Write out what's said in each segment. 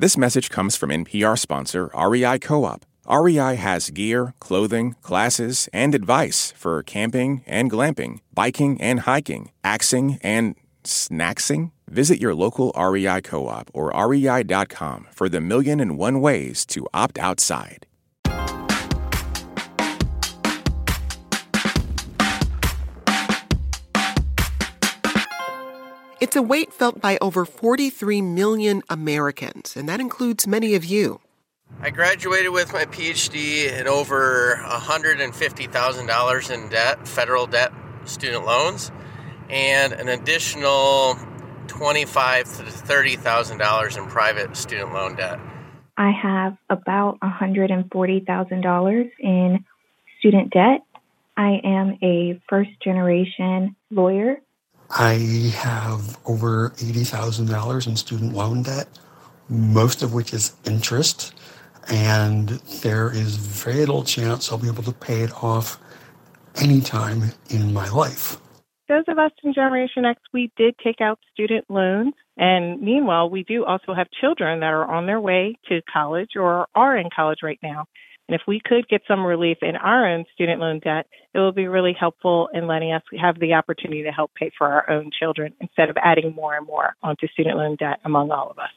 This message comes from NPR sponsor REI Co op. REI has gear, clothing, classes, and advice for camping and glamping, biking and hiking, axing and snacksing. Visit your local REI co op or rei.com for the million and one ways to opt outside. It's a weight felt by over 43 million Americans, and that includes many of you. I graduated with my PhD and over $150,000 in debt, federal debt, student loans, and an additional twenty-five to thirty thousand dollars in private student loan debt. I have about $140,000 in student debt. I am a first generation lawyer I have over $80,000 in student loan debt, most of which is interest. And there is very little chance I'll be able to pay it off anytime in my life. Those of us in Generation X, we did take out student loans. And meanwhile, we do also have children that are on their way to college or are in college right now. And if we could get some relief in our own student loan debt, it will be really helpful in letting us have the opportunity to help pay for our own children instead of adding more and more onto student loan debt among all of us.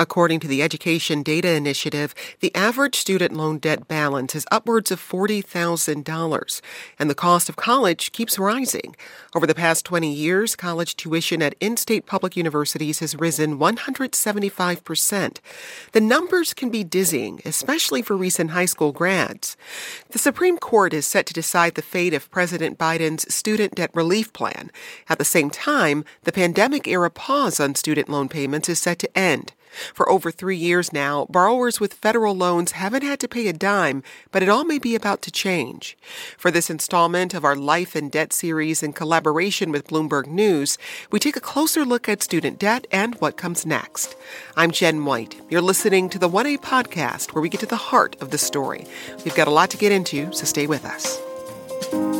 According to the Education Data Initiative, the average student loan debt balance is upwards of $40,000, and the cost of college keeps rising. Over the past 20 years, college tuition at in state public universities has risen 175%. The numbers can be dizzying, especially for recent high school grads. The Supreme Court is set to decide the fate of President Biden's student debt relief plan. At the same time, the pandemic era pause on student loan payments is set to end. For over three years now, borrowers with federal loans haven't had to pay a dime, but it all may be about to change. For this installment of our Life and Debt series in collaboration with Bloomberg News, we take a closer look at student debt and what comes next. I'm Jen White. You're listening to the 1A podcast where we get to the heart of the story. We've got a lot to get into, so stay with us.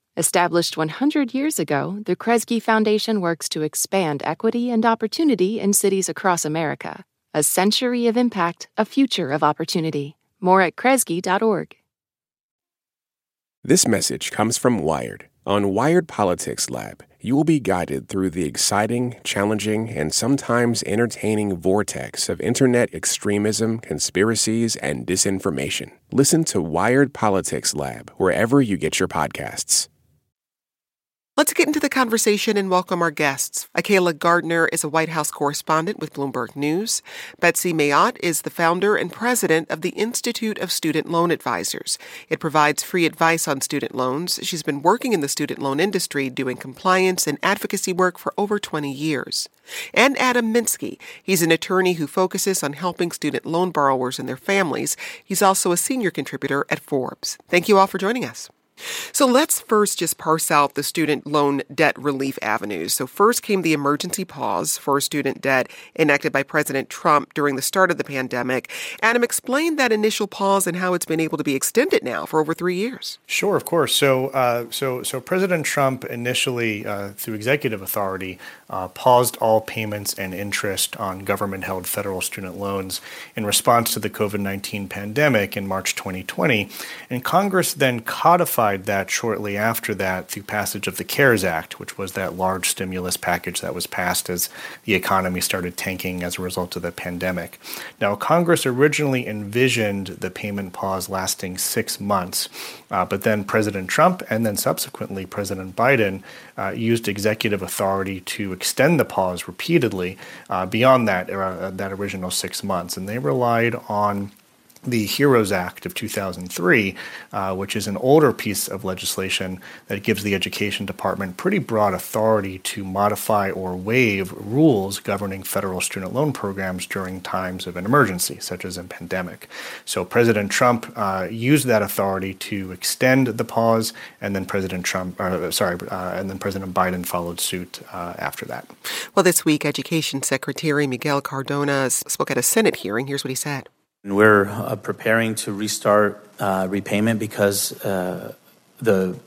Established 100 years ago, the Kresge Foundation works to expand equity and opportunity in cities across America. A century of impact, a future of opportunity. More at kresge.org. This message comes from Wired. On Wired Politics Lab, you will be guided through the exciting, challenging, and sometimes entertaining vortex of internet extremism, conspiracies, and disinformation. Listen to Wired Politics Lab wherever you get your podcasts. Let's get into the conversation and welcome our guests. Akayla Gardner is a White House correspondent with Bloomberg News. Betsy Mayotte is the founder and president of the Institute of Student Loan Advisors. It provides free advice on student loans. She's been working in the student loan industry doing compliance and advocacy work for over 20 years. And Adam Minsky. He's an attorney who focuses on helping student loan borrowers and their families. He's also a senior contributor at Forbes. Thank you all for joining us. So let's first just parse out the student loan debt relief avenues. So, first came the emergency pause for student debt enacted by President Trump during the start of the pandemic. Adam, explain that initial pause and how it's been able to be extended now for over three years. Sure, of course. So, uh, so, so President Trump initially, uh, through executive authority, uh, paused all payments and interest on government held federal student loans in response to the COVID 19 pandemic in March 2020. And Congress then codified that shortly after that through passage of the CARES Act, which was that large stimulus package that was passed as the economy started tanking as a result of the pandemic. Now, Congress originally envisioned the payment pause lasting six months, uh, but then President Trump and then subsequently President Biden uh, used executive authority to extend the pause repeatedly uh, beyond that that original six months, and they relied on the HEROES Act of 2003, uh, which is an older piece of legislation that gives the Education Department pretty broad authority to modify or waive rules governing federal student loan programs during times of an emergency, such as a pandemic. So President Trump uh, used that authority to extend the pause, and then President Trump, uh, sorry, uh, and then President Biden followed suit uh, after that. Well, this week, Education Secretary Miguel Cardona spoke at a Senate hearing. Here's what he said. We're uh, preparing to restart uh, repayment because uh, the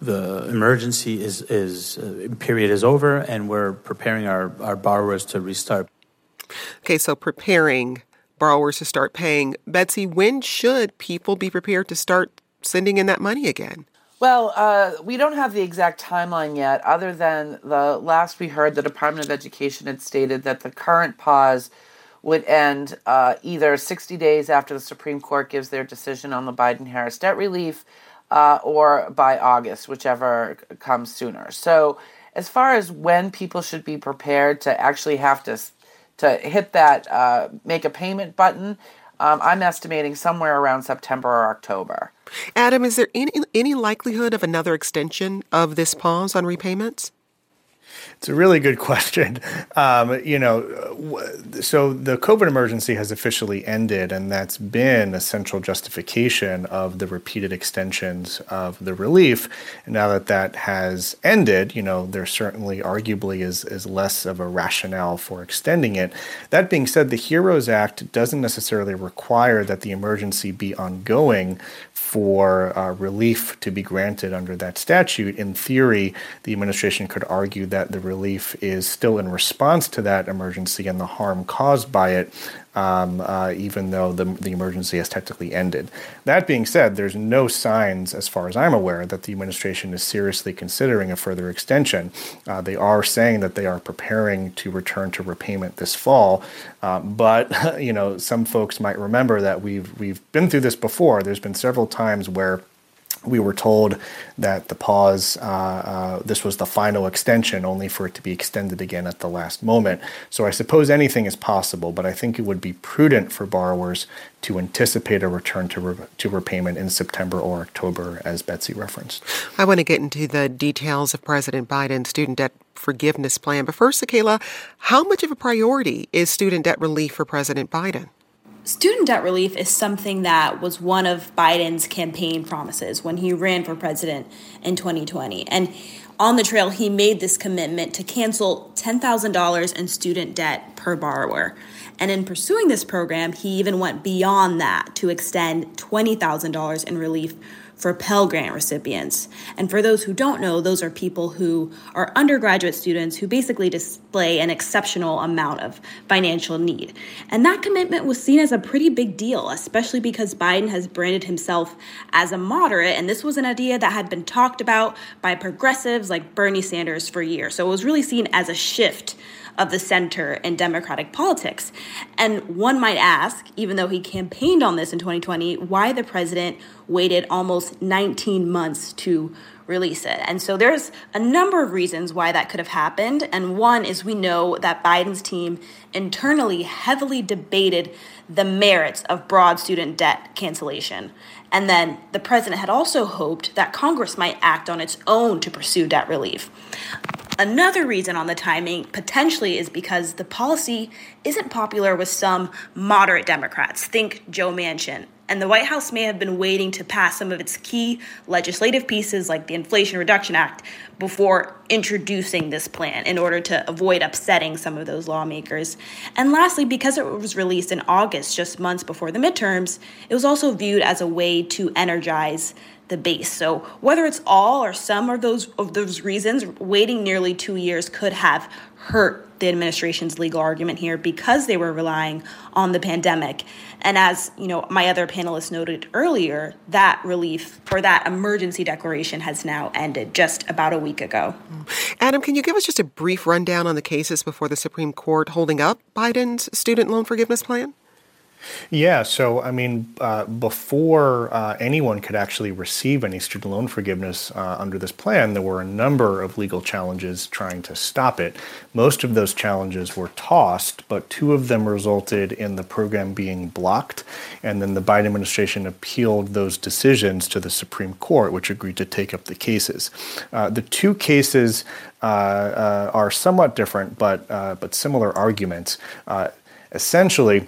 the emergency is is uh, period is over, and we're preparing our, our borrowers to restart. Okay, so preparing borrowers to start paying. Betsy, when should people be prepared to start sending in that money again? Well, uh, we don't have the exact timeline yet, other than the last we heard, the Department of Education had stated that the current pause would end uh, either 60 days after the Supreme Court gives their decision on the Biden Harris debt relief uh, or by August, whichever comes sooner. So, as far as when people should be prepared to actually have to, to hit that uh, make a payment button, um, I'm estimating somewhere around September or October. Adam, is there any, any likelihood of another extension of this pause on repayments? It's a really good question. Um, you know, so the COVID emergency has officially ended, and that's been a central justification of the repeated extensions of the relief. And now that that has ended, you know, there certainly arguably is, is less of a rationale for extending it. That being said, the HEROES Act doesn't necessarily require that the emergency be ongoing for uh, relief to be granted under that statute, in theory, the administration could argue that the relief is still in response to that emergency and the harm caused by it, um, uh, even though the, the emergency has technically ended. That being said, there's no signs, as far as I'm aware, that the administration is seriously considering a further extension. Uh, they are saying that they are preparing to return to repayment this fall, uh, but you know some folks might remember that we've we've been through this before. There's been several times where we were told that the pause, uh, uh, this was the final extension, only for it to be extended again at the last moment. So I suppose anything is possible, but I think it would be prudent for borrowers to anticipate a return to, re- to repayment in September or October, as Betsy referenced. I want to get into the details of President Biden's student debt forgiveness plan. But first, Akayla, how much of a priority is student debt relief for President Biden? Student debt relief is something that was one of Biden's campaign promises when he ran for president in 2020. And on the trail, he made this commitment to cancel $10,000 in student debt per borrower. And in pursuing this program, he even went beyond that to extend $20,000 in relief for Pell Grant recipients. And for those who don't know, those are people who are undergraduate students who basically display an exceptional amount of financial need. And that commitment was seen as a pretty big deal, especially because Biden has branded himself as a moderate. And this was an idea that had been talked about by progressives like Bernie Sanders for years. So it was really seen as a shift of the center in Democratic politics. And one might ask, even though he campaigned on this in 2020, why the president waited almost 19 months to release it. And so there's a number of reasons why that could have happened. And one is we know that Biden's team internally heavily debated the merits of broad student debt cancellation. And then the president had also hoped that Congress might act on its own to pursue debt relief. Another reason on the timing potentially is because the policy isn't popular with some moderate Democrats. Think Joe Manchin. And the White House may have been waiting to pass some of its key legislative pieces, like the Inflation Reduction Act, before introducing this plan in order to avoid upsetting some of those lawmakers. And lastly, because it was released in August, just months before the midterms, it was also viewed as a way to energize the base. So whether it's all or some of those of those reasons, waiting nearly two years could have hurt the administration's legal argument here because they were relying on the pandemic. And as you know, my other panelists noted earlier, that relief or that emergency declaration has now ended just about a week ago. Adam, can you give us just a brief rundown on the cases before the Supreme Court holding up Biden's student loan forgiveness plan? Yeah, so I mean, uh, before uh, anyone could actually receive any student loan forgiveness uh, under this plan, there were a number of legal challenges trying to stop it. Most of those challenges were tossed, but two of them resulted in the program being blocked, and then the Biden administration appealed those decisions to the Supreme Court, which agreed to take up the cases. Uh, the two cases uh, uh, are somewhat different, but but similar arguments. essentially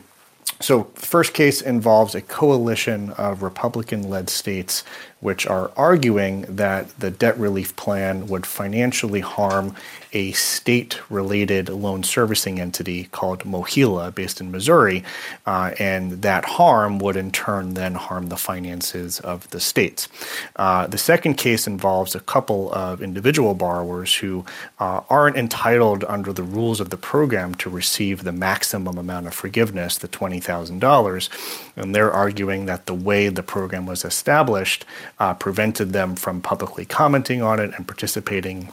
so, first case involves a coalition of Republican led states which are arguing that the debt relief plan would financially harm a state related loan servicing entity called MOHELA, based in Missouri. Uh, and that harm would in turn then harm the finances of the states. Uh, the second case involves a couple of individual borrowers who uh, aren't entitled under the rules of the program to receive the maximum amount of forgiveness, the $20,000. And they're arguing that the way the program was established uh, prevented them from publicly commenting on it and participating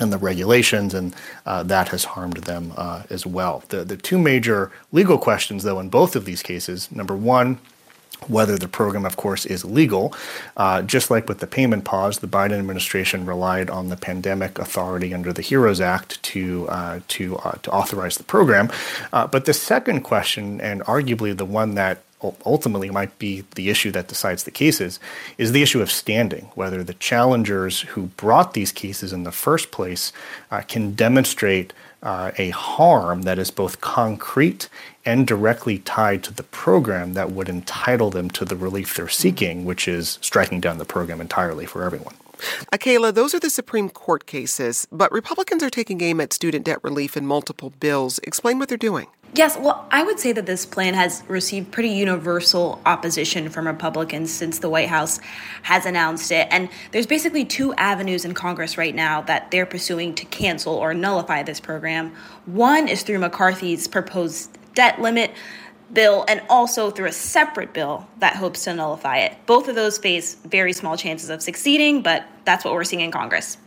in the regulations, and uh, that has harmed them uh, as well. The, the two major legal questions, though, in both of these cases number one, whether the program, of course, is legal. Uh, just like with the payment pause, the Biden administration relied on the pandemic authority under the HEROES Act to uh, to uh, to authorize the program. Uh, but the second question, and arguably the one that ultimately might be the issue that decides the cases is the issue of standing, whether the challengers who brought these cases in the first place uh, can demonstrate uh, a harm that is both concrete and directly tied to the program that would entitle them to the relief they're seeking, which is striking down the program entirely for everyone. Akayla, those are the Supreme Court cases, but Republicans are taking aim at student debt relief in multiple bills. Explain what they're doing. Yes, well, I would say that this plan has received pretty universal opposition from Republicans since the White House has announced it. And there's basically two avenues in Congress right now that they're pursuing to cancel or nullify this program. One is through McCarthy's proposed debt limit bill and also through a separate bill that hopes to nullify it. Both of those face very small chances of succeeding, but that's what we're seeing in Congress.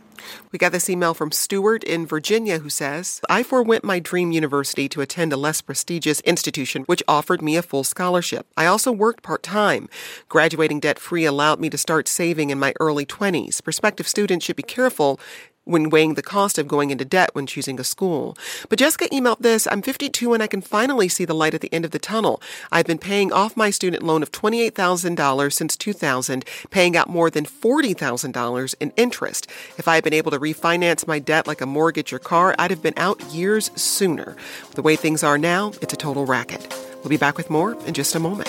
We got this email from Stewart in Virginia who says, I forewent my dream university to attend a less prestigious institution which offered me a full scholarship. I also worked part time. Graduating debt free allowed me to start saving in my early 20s. Prospective students should be careful when weighing the cost of going into debt when choosing a school. But Jessica emailed this I'm 52 and I can finally see the light at the end of the tunnel. I've been paying off my student loan of $28,000 since 2000, paying out more than $40,000 in interest. If I had been able to refinance my debt like a mortgage or car, I'd have been out years sooner. The way things are now, it's a total racket. We'll be back with more in just a moment.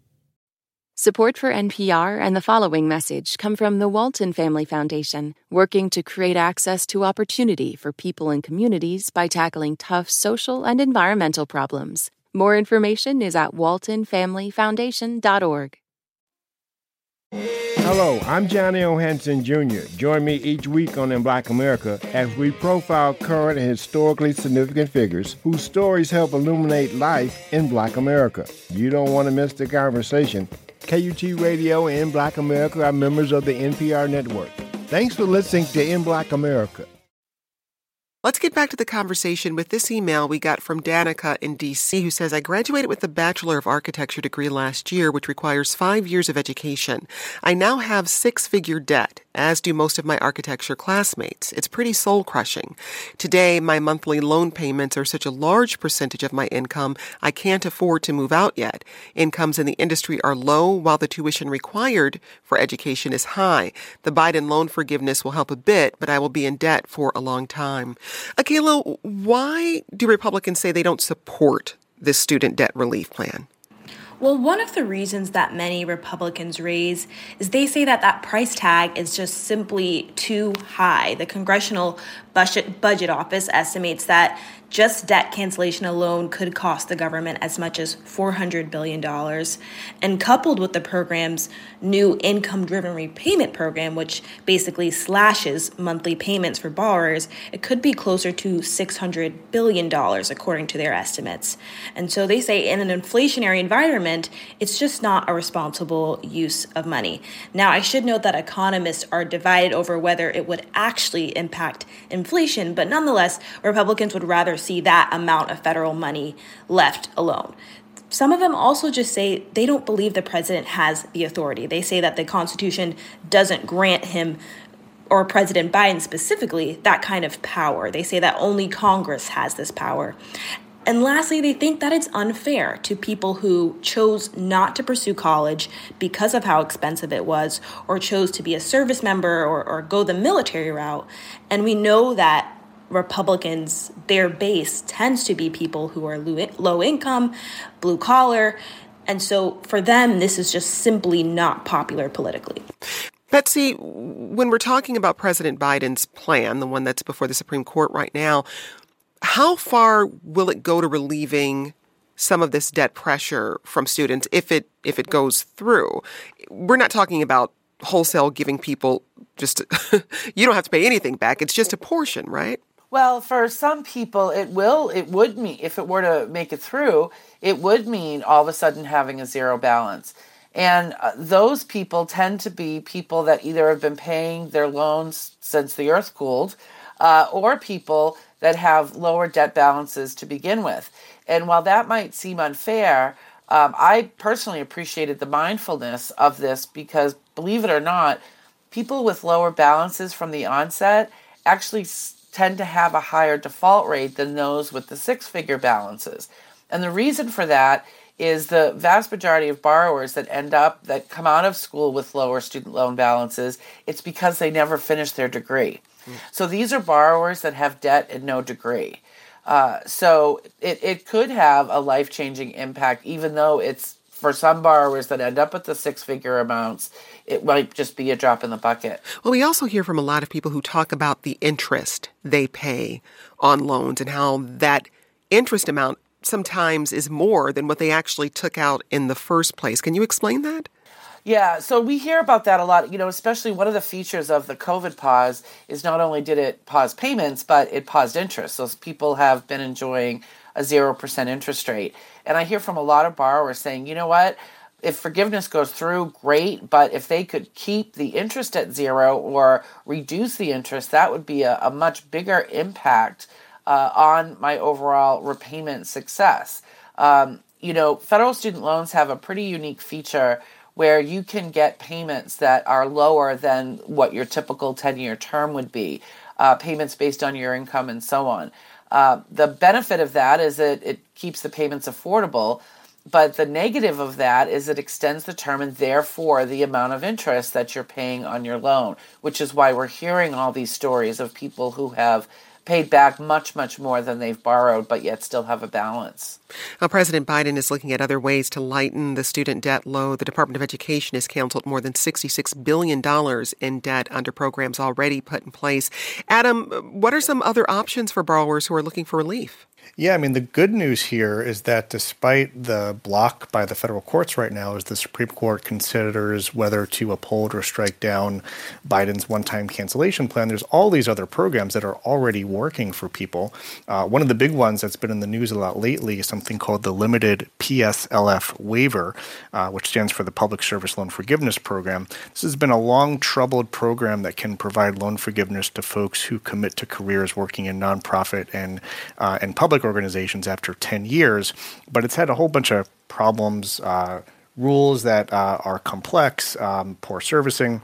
Support for NPR and the following message come from the Walton Family Foundation, working to create access to opportunity for people and communities by tackling tough social and environmental problems. More information is at waltonfamilyfoundation.org. Hello, I'm John L. Hanson Jr. Join me each week on In Black America as we profile current and historically significant figures whose stories help illuminate life in Black America. You don't want to miss the conversation. KUT Radio and Black America are members of the NPR network. Thanks for listening to In Black America. Let's get back to the conversation with this email we got from Danica in DC, who says, I graduated with a Bachelor of Architecture degree last year, which requires five years of education. I now have six figure debt, as do most of my architecture classmates. It's pretty soul crushing. Today, my monthly loan payments are such a large percentage of my income, I can't afford to move out yet. Incomes in the industry are low, while the tuition required for education is high. The Biden loan forgiveness will help a bit, but I will be in debt for a long time. Akayla, why do Republicans say they don't support this student debt relief plan? Well, one of the reasons that many Republicans raise is they say that that price tag is just simply too high. The congressional budget office estimates that just debt cancellation alone could cost the government as much as $400 billion. And coupled with the program's new income driven repayment program, which basically slashes monthly payments for borrowers, it could be closer to $600 billion, according to their estimates. And so they say in an inflationary environment, it's just not a responsible use of money. Now, I should note that economists are divided over whether it would actually impact inflation, but nonetheless, Republicans would rather see that amount of federal money left alone. Some of them also just say they don't believe the president has the authority. They say that the Constitution doesn't grant him or President Biden specifically that kind of power. They say that only Congress has this power. And lastly, they think that it's unfair to people who chose not to pursue college because of how expensive it was, or chose to be a service member or, or go the military route. And we know that Republicans, their base tends to be people who are low income, blue collar. And so for them, this is just simply not popular politically. Betsy, when we're talking about President Biden's plan, the one that's before the Supreme Court right now, how far will it go to relieving some of this debt pressure from students if it if it goes through? We're not talking about wholesale giving people just you don't have to pay anything back. It's just a portion, right? Well, for some people, it will, it would mean, if it were to make it through, it would mean all of a sudden having a zero balance. And uh, those people tend to be people that either have been paying their loans since the earth cooled, uh, or people that have lower debt balances to begin with. And while that might seem unfair, um, I personally appreciated the mindfulness of this because, believe it or not, people with lower balances from the onset actually tend to have a higher default rate than those with the six figure balances. And the reason for that is the vast majority of borrowers that end up that come out of school with lower student loan balances, it's because they never finished their degree. Mm. So these are borrowers that have debt and no degree. Uh, so it, it could have a life changing impact, even though it's for some borrowers that end up with the six figure amounts, it might just be a drop in the bucket. Well, we also hear from a lot of people who talk about the interest they pay on loans and how that interest amount sometimes is more than what they actually took out in the first place. Can you explain that? Yeah, so we hear about that a lot. You know, especially one of the features of the COVID pause is not only did it pause payments, but it paused interest. So people have been enjoying a 0% interest rate. And I hear from a lot of borrowers saying, you know what? if forgiveness goes through, great. But if they could keep the interest at zero or reduce the interest, that would be a, a much bigger impact uh, on my overall repayment success. Um, you know, federal student loans have a pretty unique feature where you can get payments that are lower than what your typical 10 year term would be, uh, payments based on your income and so on. Uh, the benefit of that is that it keeps the payments affordable but the negative of that is it extends the term and therefore the amount of interest that you're paying on your loan, which is why we're hearing all these stories of people who have paid back much, much more than they've borrowed, but yet still have a balance. Now, President Biden is looking at other ways to lighten the student debt load. The Department of Education has canceled more than $66 billion in debt under programs already put in place. Adam, what are some other options for borrowers who are looking for relief? Yeah, I mean, the good news here is that despite the block by the federal courts right now, as the Supreme Court considers whether to uphold or strike down Biden's one time cancellation plan, there's all these other programs that are already working for people. Uh, one of the big ones that's been in the news a lot lately is something called the Limited PSLF Waiver, uh, which stands for the Public Service Loan Forgiveness Program. This has been a long, troubled program that can provide loan forgiveness to folks who commit to careers working in nonprofit and, uh, and public public organizations after 10 years, but it's had a whole bunch of problems, uh, rules that uh, are complex, um, poor servicing.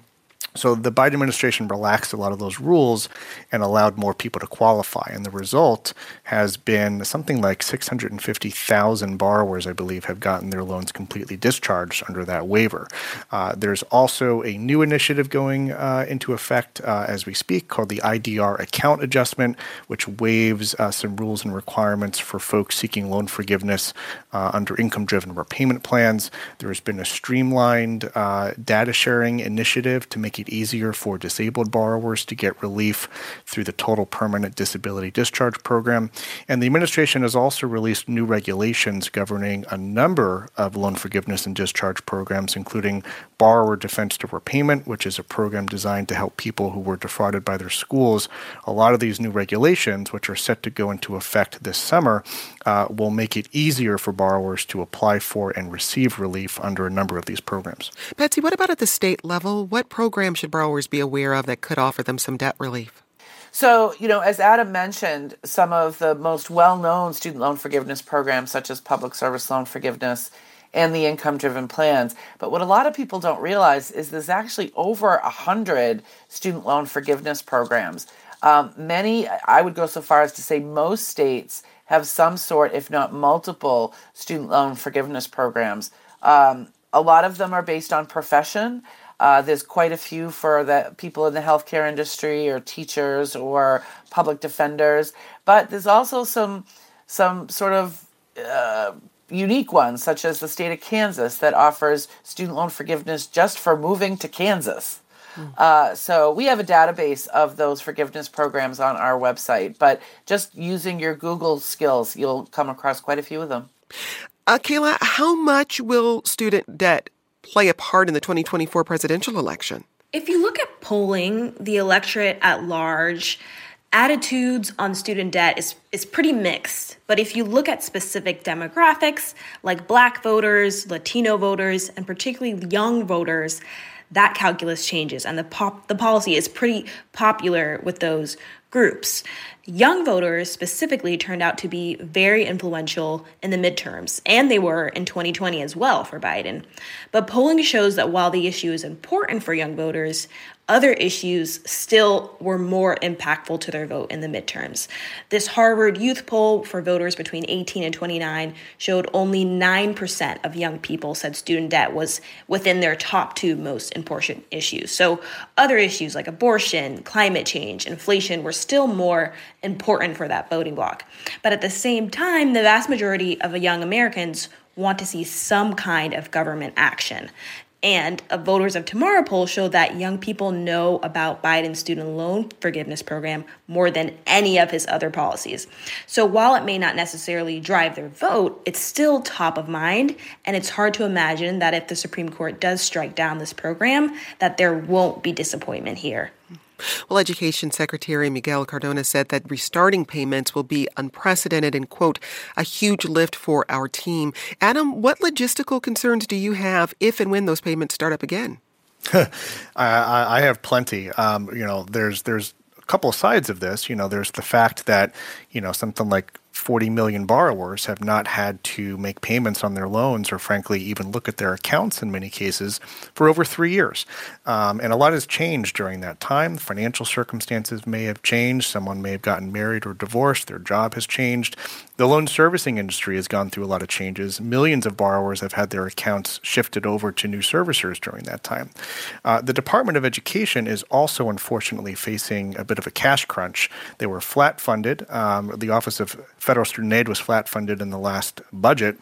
So the Biden administration relaxed a lot of those rules and allowed more people to qualify. And the result has been something like 650,000 borrowers, I believe, have gotten their loans completely discharged under that waiver. Uh, there's also a new initiative going uh, into effect uh, as we speak called the IDR account adjustment, which waives uh, some rules and requirements for folks seeking loan forgiveness uh, under income driven repayment plans. There has been a streamlined uh, data sharing initiative to make it it easier for disabled borrowers to get relief through the Total Permanent Disability Discharge Program. And the administration has also released new regulations governing a number of loan forgiveness and discharge programs, including Borrower Defense to Repayment, which is a program designed to help people who were defrauded by their schools. A lot of these new regulations, which are set to go into effect this summer, uh, will make it easier for borrowers to apply for and receive relief under a number of these programs. Betsy, what about at the state level? What programs should borrowers be aware of that could offer them some debt relief? So, you know, as Adam mentioned, some of the most well known student loan forgiveness programs, such as public service loan forgiveness and the income driven plans. But what a lot of people don't realize is there's actually over a hundred student loan forgiveness programs. Um, many, I would go so far as to say most states have some sort, if not multiple, student loan forgiveness programs. Um, a lot of them are based on profession. Uh, there's quite a few for the people in the healthcare industry or teachers or public defenders, but there's also some some sort of uh, unique ones, such as the state of Kansas that offers student loan forgiveness just for moving to Kansas. Hmm. Uh, so we have a database of those forgiveness programs on our website, but just using your Google skills, you'll come across quite a few of them. Uh, Kayla, how much will student debt play a part in the 2024 presidential election? If you look at polling, the electorate at large, attitudes on student debt is, is pretty mixed. But if you look at specific demographics like black voters, Latino voters, and particularly young voters, that calculus changes and the pop, the policy is pretty popular with those groups. Young voters specifically turned out to be very influential in the midterms, and they were in 2020 as well for Biden. But polling shows that while the issue is important for young voters, other issues still were more impactful to their vote in the midterms. This Harvard Youth poll for voters between 18 and 29 showed only 9% of young people said student debt was within their top two most important issues. So, other issues like abortion, climate change, inflation were still more important for that voting bloc. But at the same time, the vast majority of young Americans want to see some kind of government action. And a Voters of Tomorrow poll showed that young people know about Biden's student loan forgiveness program more than any of his other policies. So while it may not necessarily drive their vote, it's still top of mind. And it's hard to imagine that if the Supreme Court does strike down this program, that there won't be disappointment here. Well, Education Secretary Miguel Cardona said that restarting payments will be unprecedented and, quote, a huge lift for our team. Adam, what logistical concerns do you have if and when those payments start up again? I, I, have plenty. Um, you know, there's there's a couple of sides of this. You know, there's the fact that you know something like 40 million borrowers have not had to make payments on their loans or, frankly, even look at their accounts in many cases for over three years. Um, and a lot has changed during that time. Financial circumstances may have changed. Someone may have gotten married or divorced. Their job has changed. The loan servicing industry has gone through a lot of changes. Millions of borrowers have had their accounts shifted over to new servicers during that time. Uh, the Department of Education is also unfortunately facing a bit of a cash crunch. They were flat funded. Um, the Office of federal student aid was flat funded in the last budget.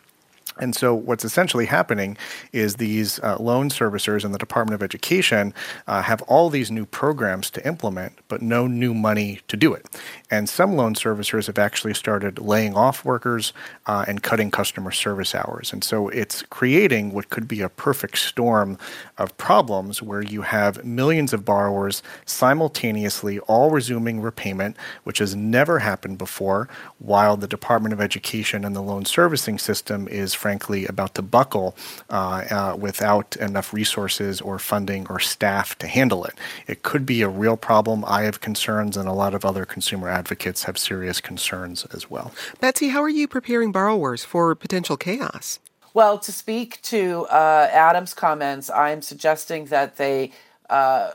And so, what's essentially happening is these uh, loan servicers and the Department of Education uh, have all these new programs to implement, but no new money to do it. And some loan servicers have actually started laying off workers uh, and cutting customer service hours. And so, it's creating what could be a perfect storm of problems where you have millions of borrowers simultaneously all resuming repayment, which has never happened before, while the Department of Education and the loan servicing system is frankly, about to buckle uh, uh, without enough resources or funding or staff to handle it. It could be a real problem. I have concerns, and a lot of other consumer advocates have serious concerns as well. Betsy, how are you preparing borrowers for potential chaos? Well, to speak to uh, Adam's comments, I'm suggesting that they uh,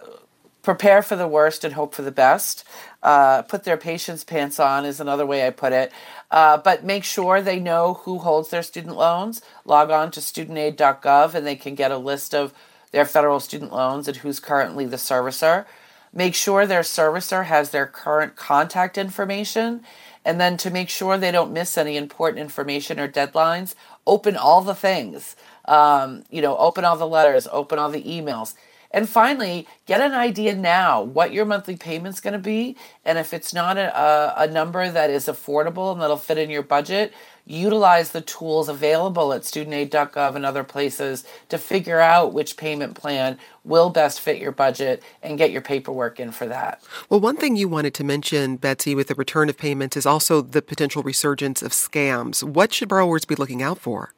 prepare for the worst and hope for the best. Uh, put their patience pants on is another way I put it. Uh, but make sure they know who holds their student loans. Log on to studentaid.gov and they can get a list of their federal student loans and who's currently the servicer. Make sure their servicer has their current contact information And then to make sure they don't miss any important information or deadlines, open all the things. Um, you know, open all the letters, open all the emails. And finally, get an idea now what your monthly payment's going to be. And if it's not a, a, number that is affordable and that'll fit in your budget, utilize the tools available at studentaid.gov and other places to figure out which payment plan will best fit your budget and get your paperwork in for that. Well, one thing you wanted to mention, Betsy, with the return of payments is also the potential resurgence of scams. What should borrowers be looking out for?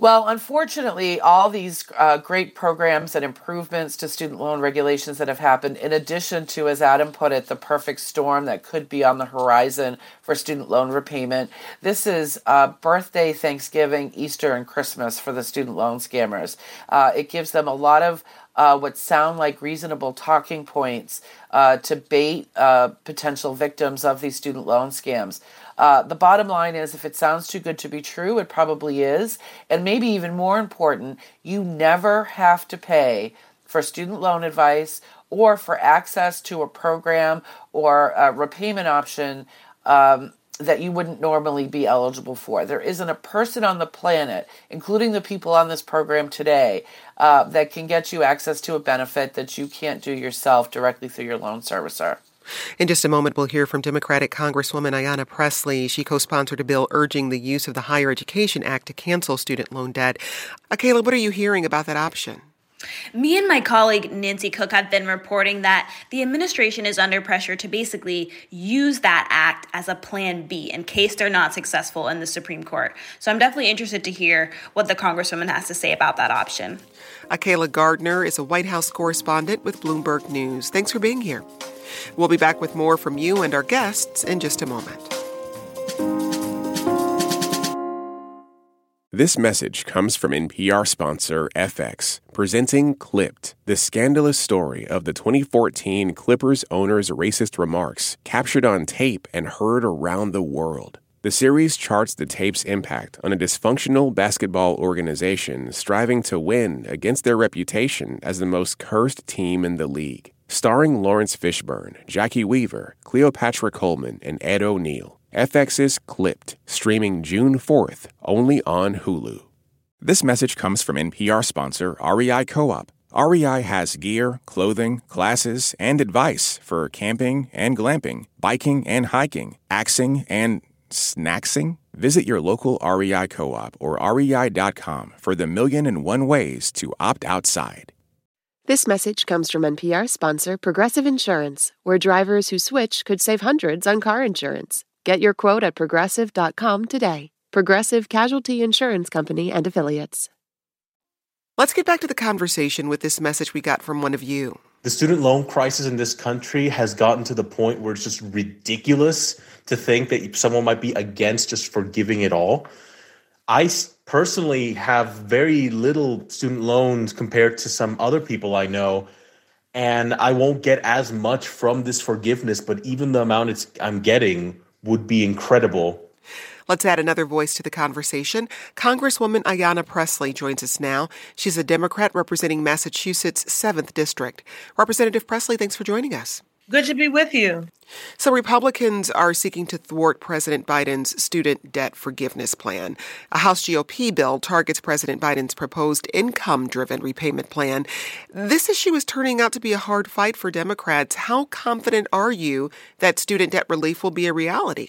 Well, unfortunately, all these uh, great programs and improvements to student loan regulations that have happened, in addition to, as Adam put it, the perfect storm that could be on the horizon for student loan repayment, this is uh, birthday, Thanksgiving, Easter, and Christmas for the student loan scammers. Uh, it gives them a lot of uh, what sound like reasonable talking points uh, to bait uh, potential victims of these student loan scams. Uh, the bottom line is if it sounds too good to be true, it probably is. And maybe even more important, you never have to pay for student loan advice or for access to a program or a repayment option um, that you wouldn't normally be eligible for. There isn't a person on the planet, including the people on this program today, uh, that can get you access to a benefit that you can't do yourself directly through your loan servicer. In just a moment, we'll hear from Democratic Congresswoman Ayanna Pressley. She co sponsored a bill urging the use of the Higher Education Act to cancel student loan debt. Uh, Akayla, what are you hearing about that option? Me and my colleague Nancy Cook have been reporting that the administration is under pressure to basically use that act as a plan B in case they're not successful in the Supreme Court. So I'm definitely interested to hear what the Congresswoman has to say about that option. Uh, Akayla Gardner is a White House correspondent with Bloomberg News. Thanks for being here. We'll be back with more from you and our guests in just a moment. This message comes from NPR sponsor FX, presenting Clipped, the scandalous story of the 2014 Clippers owner's racist remarks captured on tape and heard around the world. The series charts the tape's impact on a dysfunctional basketball organization striving to win against their reputation as the most cursed team in the league. Starring Laurence Fishburne, Jacki Weaver, Cleopatra Coleman, and Ed O'Neill. FX's Clipped, streaming June 4th, only on Hulu. This message comes from NPR sponsor REI Co op. REI has gear, clothing, classes, and advice for camping and glamping, biking and hiking, axing and snacksing? Visit your local REI co op or rei.com for the million and one ways to opt outside. This message comes from NPR sponsor Progressive Insurance, where drivers who switch could save hundreds on car insurance. Get your quote at progressive.com today. Progressive Casualty Insurance Company and Affiliates. Let's get back to the conversation with this message we got from one of you. The student loan crisis in this country has gotten to the point where it's just ridiculous to think that someone might be against just forgiving it all. I personally have very little student loans compared to some other people I know. And I won't get as much from this forgiveness, but even the amount it's, I'm getting would be incredible. Let's add another voice to the conversation. Congresswoman Ayanna Pressley joins us now. She's a Democrat representing Massachusetts' 7th District. Representative Pressley, thanks for joining us. Good to be with you. So, Republicans are seeking to thwart President Biden's student debt forgiveness plan. A House GOP bill targets President Biden's proposed income driven repayment plan. This issue is turning out to be a hard fight for Democrats. How confident are you that student debt relief will be a reality?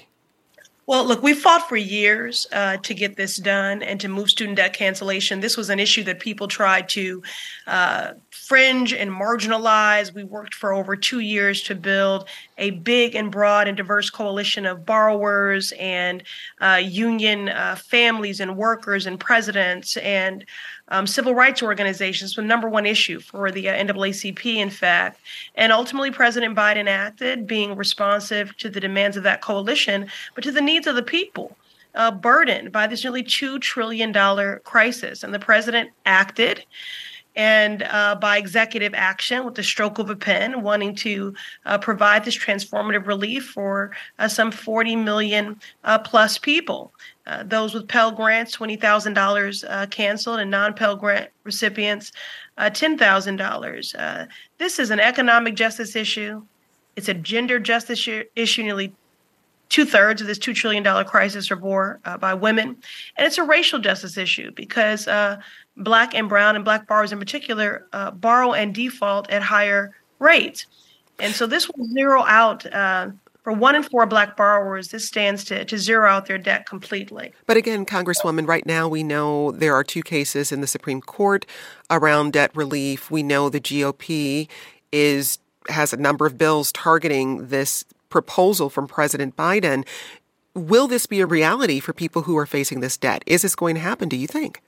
Well, look, we fought for years uh, to get this done and to move student debt cancellation. This was an issue that people tried to uh, fringe and marginalize. We worked for over two years to build a big and broad and diverse coalition of borrowers and uh, union uh, families and workers and presidents and um, civil rights organizations, the number one issue for the uh, NAACP, in fact. And ultimately, President Biden acted, being responsive to the demands of that coalition, but to the needs of the people. Uh, burdened by this nearly $2 trillion crisis. And the president acted and uh, by executive action with the stroke of a pen, wanting to uh, provide this transformative relief for uh, some 40 million uh, plus people. Uh, those with Pell Grants, $20,000 uh, canceled, and non Pell Grant recipients, uh, $10,000. Uh, this is an economic justice issue. It's a gender justice issue. Nearly two thirds of this $2 trillion crisis are borne by women. And it's a racial justice issue because black and brown and black borrowers in particular borrow and default at higher rates. And so this will zero out for one in four black borrowers, this stands to, to zero out their debt completely. But again, Congresswoman, right now we know there are two cases in the Supreme Court around debt relief. We know the GOP is has a number of bills targeting this proposal from President Biden. Will this be a reality for people who are facing this debt? Is this going to happen, do you think?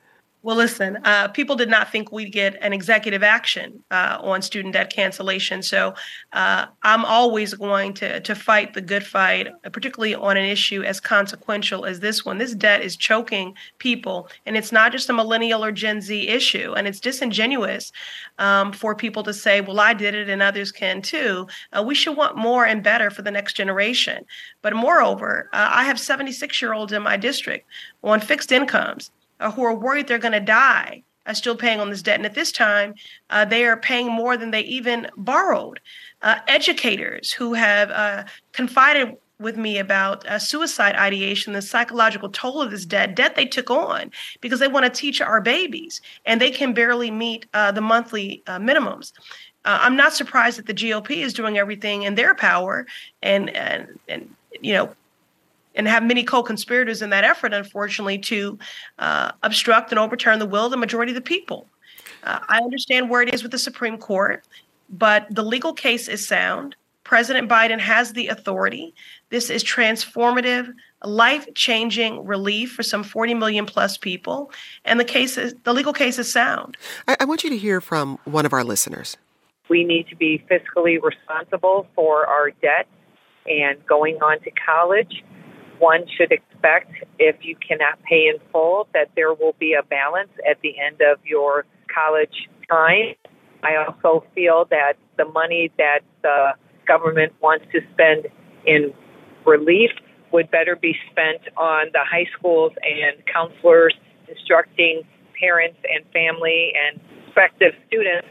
Well, listen, uh, people did not think we'd get an executive action uh, on student debt cancellation. So uh, I'm always going to, to fight the good fight, particularly on an issue as consequential as this one. This debt is choking people, and it's not just a millennial or Gen Z issue. And it's disingenuous um, for people to say, well, I did it and others can too. Uh, we should want more and better for the next generation. But moreover, uh, I have 76 year olds in my district on fixed incomes uh, who are worried they're going to die are still paying on this debt. And at this time, uh, they are paying more than they even borrowed. Uh, educators who have uh, confided with me about uh, suicide ideation, the psychological toll of this debt, debt they took on because they want to teach our babies and they can barely meet uh, the monthly minimums. I'm not surprised that the GOP is doing everything in their power and, and, and you know, and have many co-conspirators in that effort, unfortunately, to uh, obstruct and overturn the will of the majority of the people. Uh, I understand where it is with the Supreme Court, but the legal case is sound. President Biden has the authority. This is transformative, life-changing relief for some 40 million plus people, and the case is the legal case is sound. I, I want you to hear from one of our listeners. We need to be fiscally responsible for our debt and going on to college one should expect if you cannot pay in full that there will be a balance at the end of your college time. I also feel that the money that the government wants to spend in relief would better be spent on the high schools and counselors instructing parents and family and prospective students.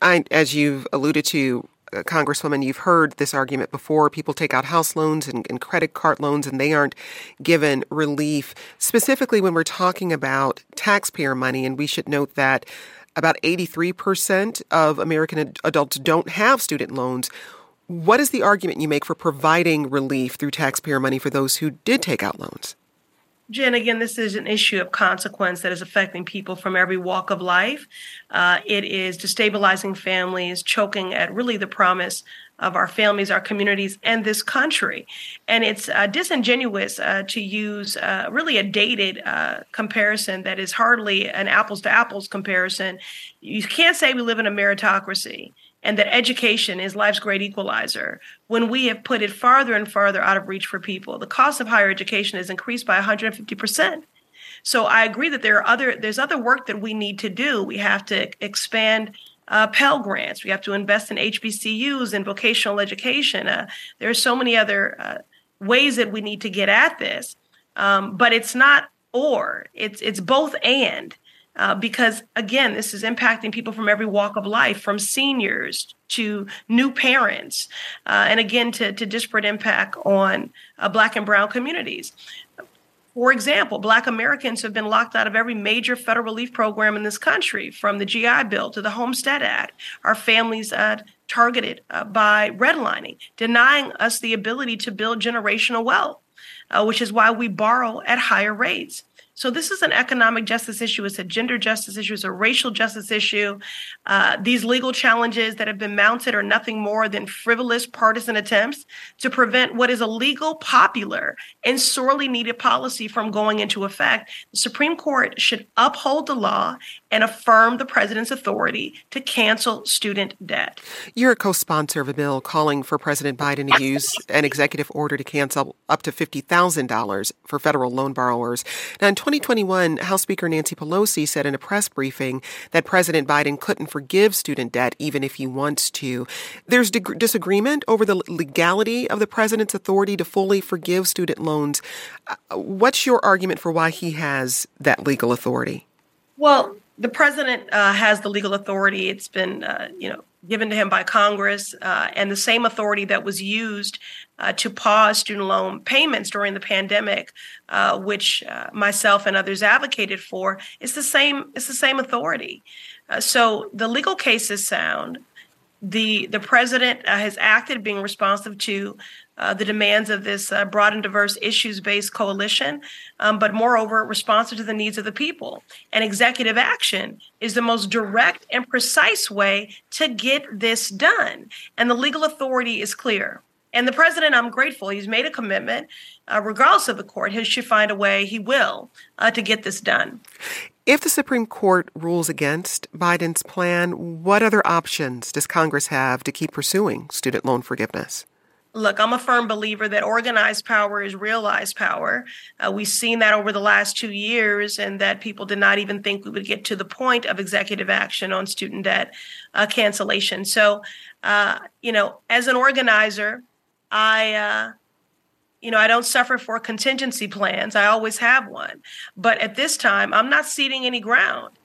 I, as you've alluded to, Uh, congresswoman, you've heard this argument before. People take out house loans and, and, credit card loans and they aren't given relief, specifically when we're talking about taxpayer money. And we should note that about 83% of American ad- adults don't have student loans. What is the argument you make for providing relief through taxpayer money for those who did take out loans? Jen, again, this is an issue of consequence that is affecting people from every walk of life. Uh, it is destabilizing families, choking at really the promise of our families, our communities, and this country. And it's uh, disingenuous uh, to use uh, really a dated uh, comparison that is hardly an apples to apples comparison. You can't say we live in a meritocracy and that education is life's great equalizer when we have put it farther and farther out of reach for people. The cost of higher education has increased by 150%. So I agree that there are other there's other work that we need to do. We have to expand uh, Pell grants. We have to invest in HBCUs and vocational education. Uh, there are so many other uh, ways that we need to get at this, um, but it's not or it's it's both and uh, because again, this is impacting people from every walk of life, from seniors to new parents, uh, and again to, to disparate impact on uh, Black and Brown communities. For example, Black Americans have been locked out of every major federal relief program in this country, from the GI Bill to the Homestead Act. Our families uh, targeted uh, by redlining, denying us the ability to build generational wealth, uh, which is why we borrow at higher rates. So this is an economic justice issue. It's a gender justice issue. It's a racial justice issue. Uh, these legal challenges that have been mounted are nothing more than frivolous partisan attempts to prevent what is a legal, popular, and sorely needed policy from going into effect. The Supreme Court should uphold the law and affirm the president's authority to cancel student debt. You're a co-sponsor of a bill calling for President Biden to use an executive order to cancel up to $50,000 for federal loan borrowers. Now, in 2021, House Speaker Nancy Pelosi said in a press briefing that President Biden couldn't forgive student debt even if he wants to. There's disagreement over the legality of the president's authority to fully forgive student loans. Uh, what's your argument for why he has that legal authority? Well, the president uh, has the legal authority. It's been, uh, you know, given to him by Congress, uh, and the same authority that was used uh, to pause student loan payments during the pandemic, uh, which uh, myself and others advocated for, is the same. It's the same authority. so the legal case is sound. The the president has acted, being responsive to uh, the demands of this uh, broad and diverse issues based coalition, um, but moreover, responsive to the needs of the people. And executive action is the most direct and precise way to get this done. And the legal authority is clear. And the president, I'm grateful, he's made a commitment, uh, regardless of the court, he should find a way, he will, uh, to get this done. If the Supreme Court rules against Biden's plan, what other options does Congress have to keep pursuing student loan forgiveness? look, I'm a firm believer that organized power is realized power. Uh, we've seen that over the last two years, and that people did not even think we would get to the point of executive action on student debt uh, cancellation. So, uh, you know, as an organizer, I. You know, I don't suffer for contingency plans. I always have one. But at this time, I'm not ceding any ground.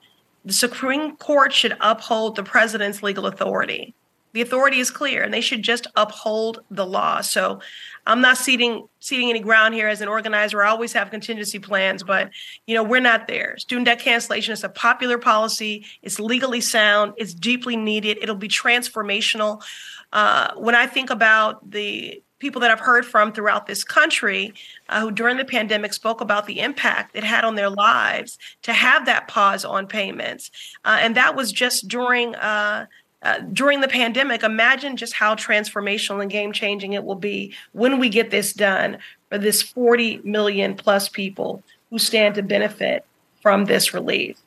The Supreme Court should uphold the president's legal authority. The authority is clear, and they should just uphold the law. So, I'm not ceding ceding any ground here as an organizer. I always have contingency plans, but you know we're not there. Student debt cancellation is a popular policy. It's legally sound. It's deeply needed. It'll be transformational. Uh, when I think about the people that I've heard from throughout this country uh, who during the pandemic spoke about the impact it had on their lives to have that pause on payments. Uh, and that was just during uh, uh, during the pandemic, imagine just how transformational and game changing it will be when we get this done for this 40 million plus people who stand to benefit from this relief.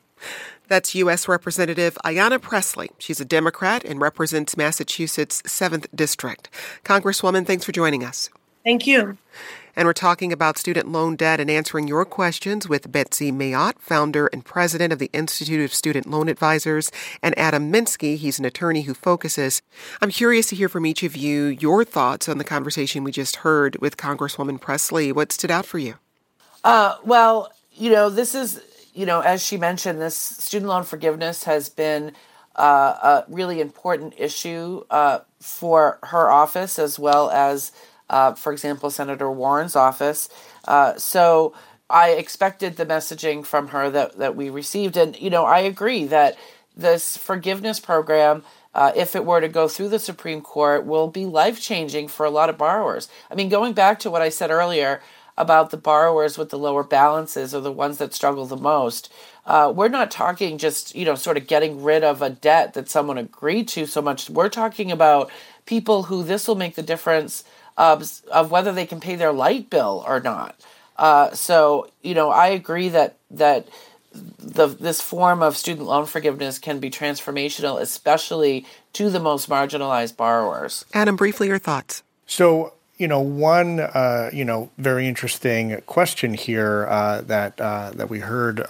That's U.S. Representative Ayanna Pressley. She's a Democrat and represents Massachusetts' 7th District. Congresswoman, thanks for joining us. Thank you. And we're talking about student loan debt and answering your questions with Betsy Mayotte, founder and president of the Institute of Student Loan Advisors, and Adam Minsky. He's an attorney who focuses. I'm curious to hear from each of you your thoughts on the conversation we just heard with Congresswoman Pressley. What stood out for you? Uh, well, you know, this is, you know, as she mentioned, this student loan forgiveness has been uh, a really important issue uh, for her office as well as uh, for example, Senator Warren's office. Uh, so I expected the messaging from her that, that we received. And, you know, I agree that this forgiveness program, uh, if it were to go through the Supreme Court, will be life changing for a lot of borrowers. I mean, going back to what I said earlier about the borrowers with the lower balances or the ones that struggle the most. Uh, we're not talking just you know sort of getting rid of a debt that someone agreed to so much. We're talking about people who this will make the difference of, of whether they can pay their light bill or not. Uh, so you know, I agree that that the this form of student loan forgiveness can be transformational, especially to the most marginalized borrowers. Adam, briefly, your thoughts. So you know, one uh, you know very interesting question here uh, that uh, that we heard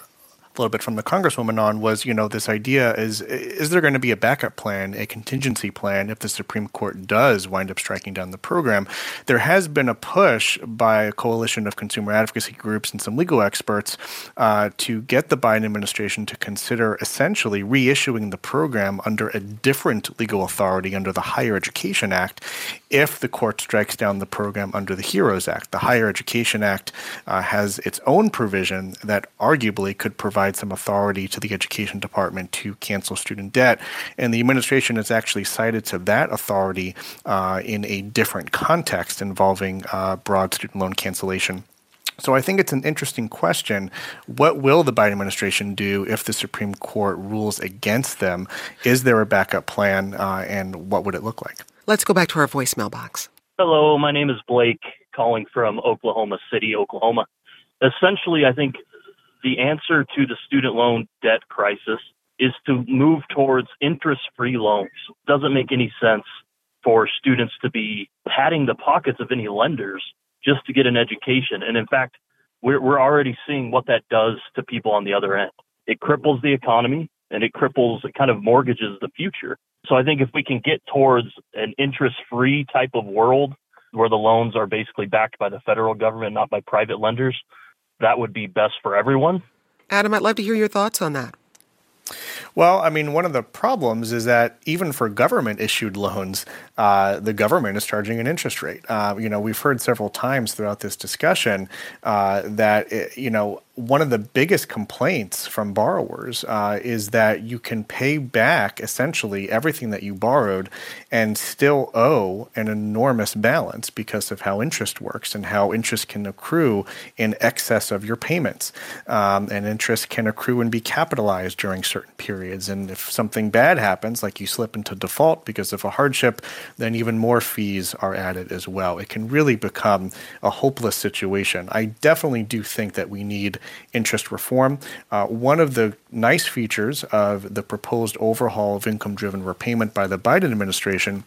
little bit from the congresswoman on was, you know, this idea is is there going to be a backup plan, a contingency plan if the Supreme Court does wind up striking down the program? There has been a push by a coalition of consumer advocacy groups and some legal experts uh, to get the Biden administration to consider essentially reissuing the program under a different legal authority under the Higher Education Act if the court strikes down the program under the HEROES Act. The Higher Education Act uh, has its own provision that arguably could provide provide some authority to the education department to cancel student debt. And the administration has actually cited to that authority uh, in a different context involving uh, broad student loan cancellation. So I think it's an interesting question. What will the Biden administration do if the Supreme Court rules against them? Is there a backup plan, uh, and what would it look like? Let's go back to our voicemail box. Hello, my name is Blake, calling from Oklahoma City, Oklahoma. Essentially, I think the answer to the student loan debt crisis is to move towards interest free loans. Doesn't make any sense for students to be padding the pockets of any lenders just to get an education. And in fact, we're, we're already seeing what that does to people on the other end. It cripples the economy and it cripples, it kind of mortgages the future. So I think if we can get towards an interest free type of world where the loans are basically backed by the federal government, not by private lenders, that would be best for everyone. Adam, I'd love to hear your thoughts on that. Well, I mean, one of the problems is that even for government issued loans, uh, the government is charging an interest rate. Uh, you know, we've heard several times throughout this discussion uh, that, it, you know, one of the biggest complaints from borrowers uh, is that you can pay back essentially everything that you borrowed and still owe an enormous balance because of how interest works and how interest can accrue in excess of your payments. Um, and interest can accrue and be capitalized during certain periods. And if something bad happens, like you slip into default because of a hardship, then even more fees are added as well. It can really become a hopeless situation. I definitely do think that we need interest reform. Uh, one of the nice features of the proposed overhaul of income driven repayment by the Biden administration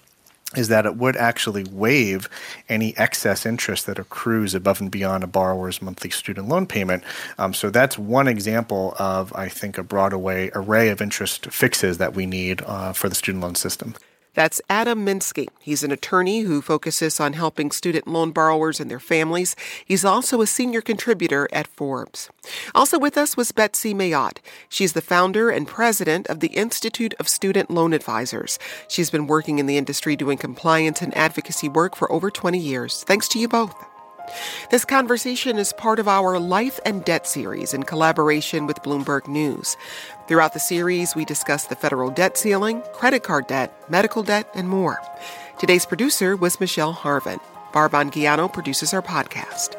is that it would actually waive any excess interest that accrues above and beyond a borrower's monthly student loan payment. Um, so that's one example of, I think, a broad array, of interest fixes that we need uh, for the student loan system. That's Adam Minsky. He's an attorney who focuses on helping student loan borrowers and their families. He's also a senior contributor at Forbes. Also with us was Betsy Mayotte. She's the founder and president of the Institute of Student Loan Advisors. She's been working in the industry doing compliance and advocacy work for over 20 years. Thanks to you both. This conversation is part of our Life and Debt series in collaboration with Bloomberg News. Throughout the series, we discuss the federal debt ceiling, credit card debt, medical debt, and more. Today's producer was Michelle Harvin. Barb Anguiano produces our podcast.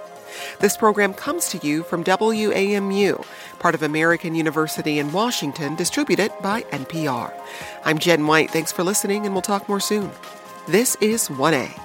This program comes to you from WAMU, part of American University in Washington, distributed by NPR. I'm Jen White. Thanks for listening, and we'll talk more soon. This is 1A.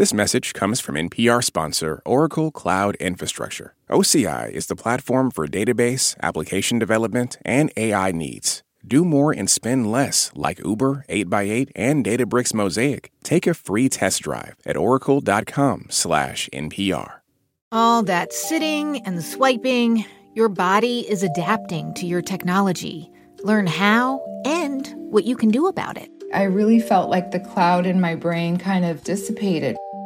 This message comes from NPR sponsor Oracle Cloud Infrastructure. OCI is the platform for database, application development, and AI needs. Do more and spend less, like Uber, 8x8, and Databricks Mosaic. Take a free test drive at oracle.com/npr. All that sitting and swiping, your body is adapting to your technology. Learn how and what you can do about it. I really felt like the cloud in my brain kind of dissipated.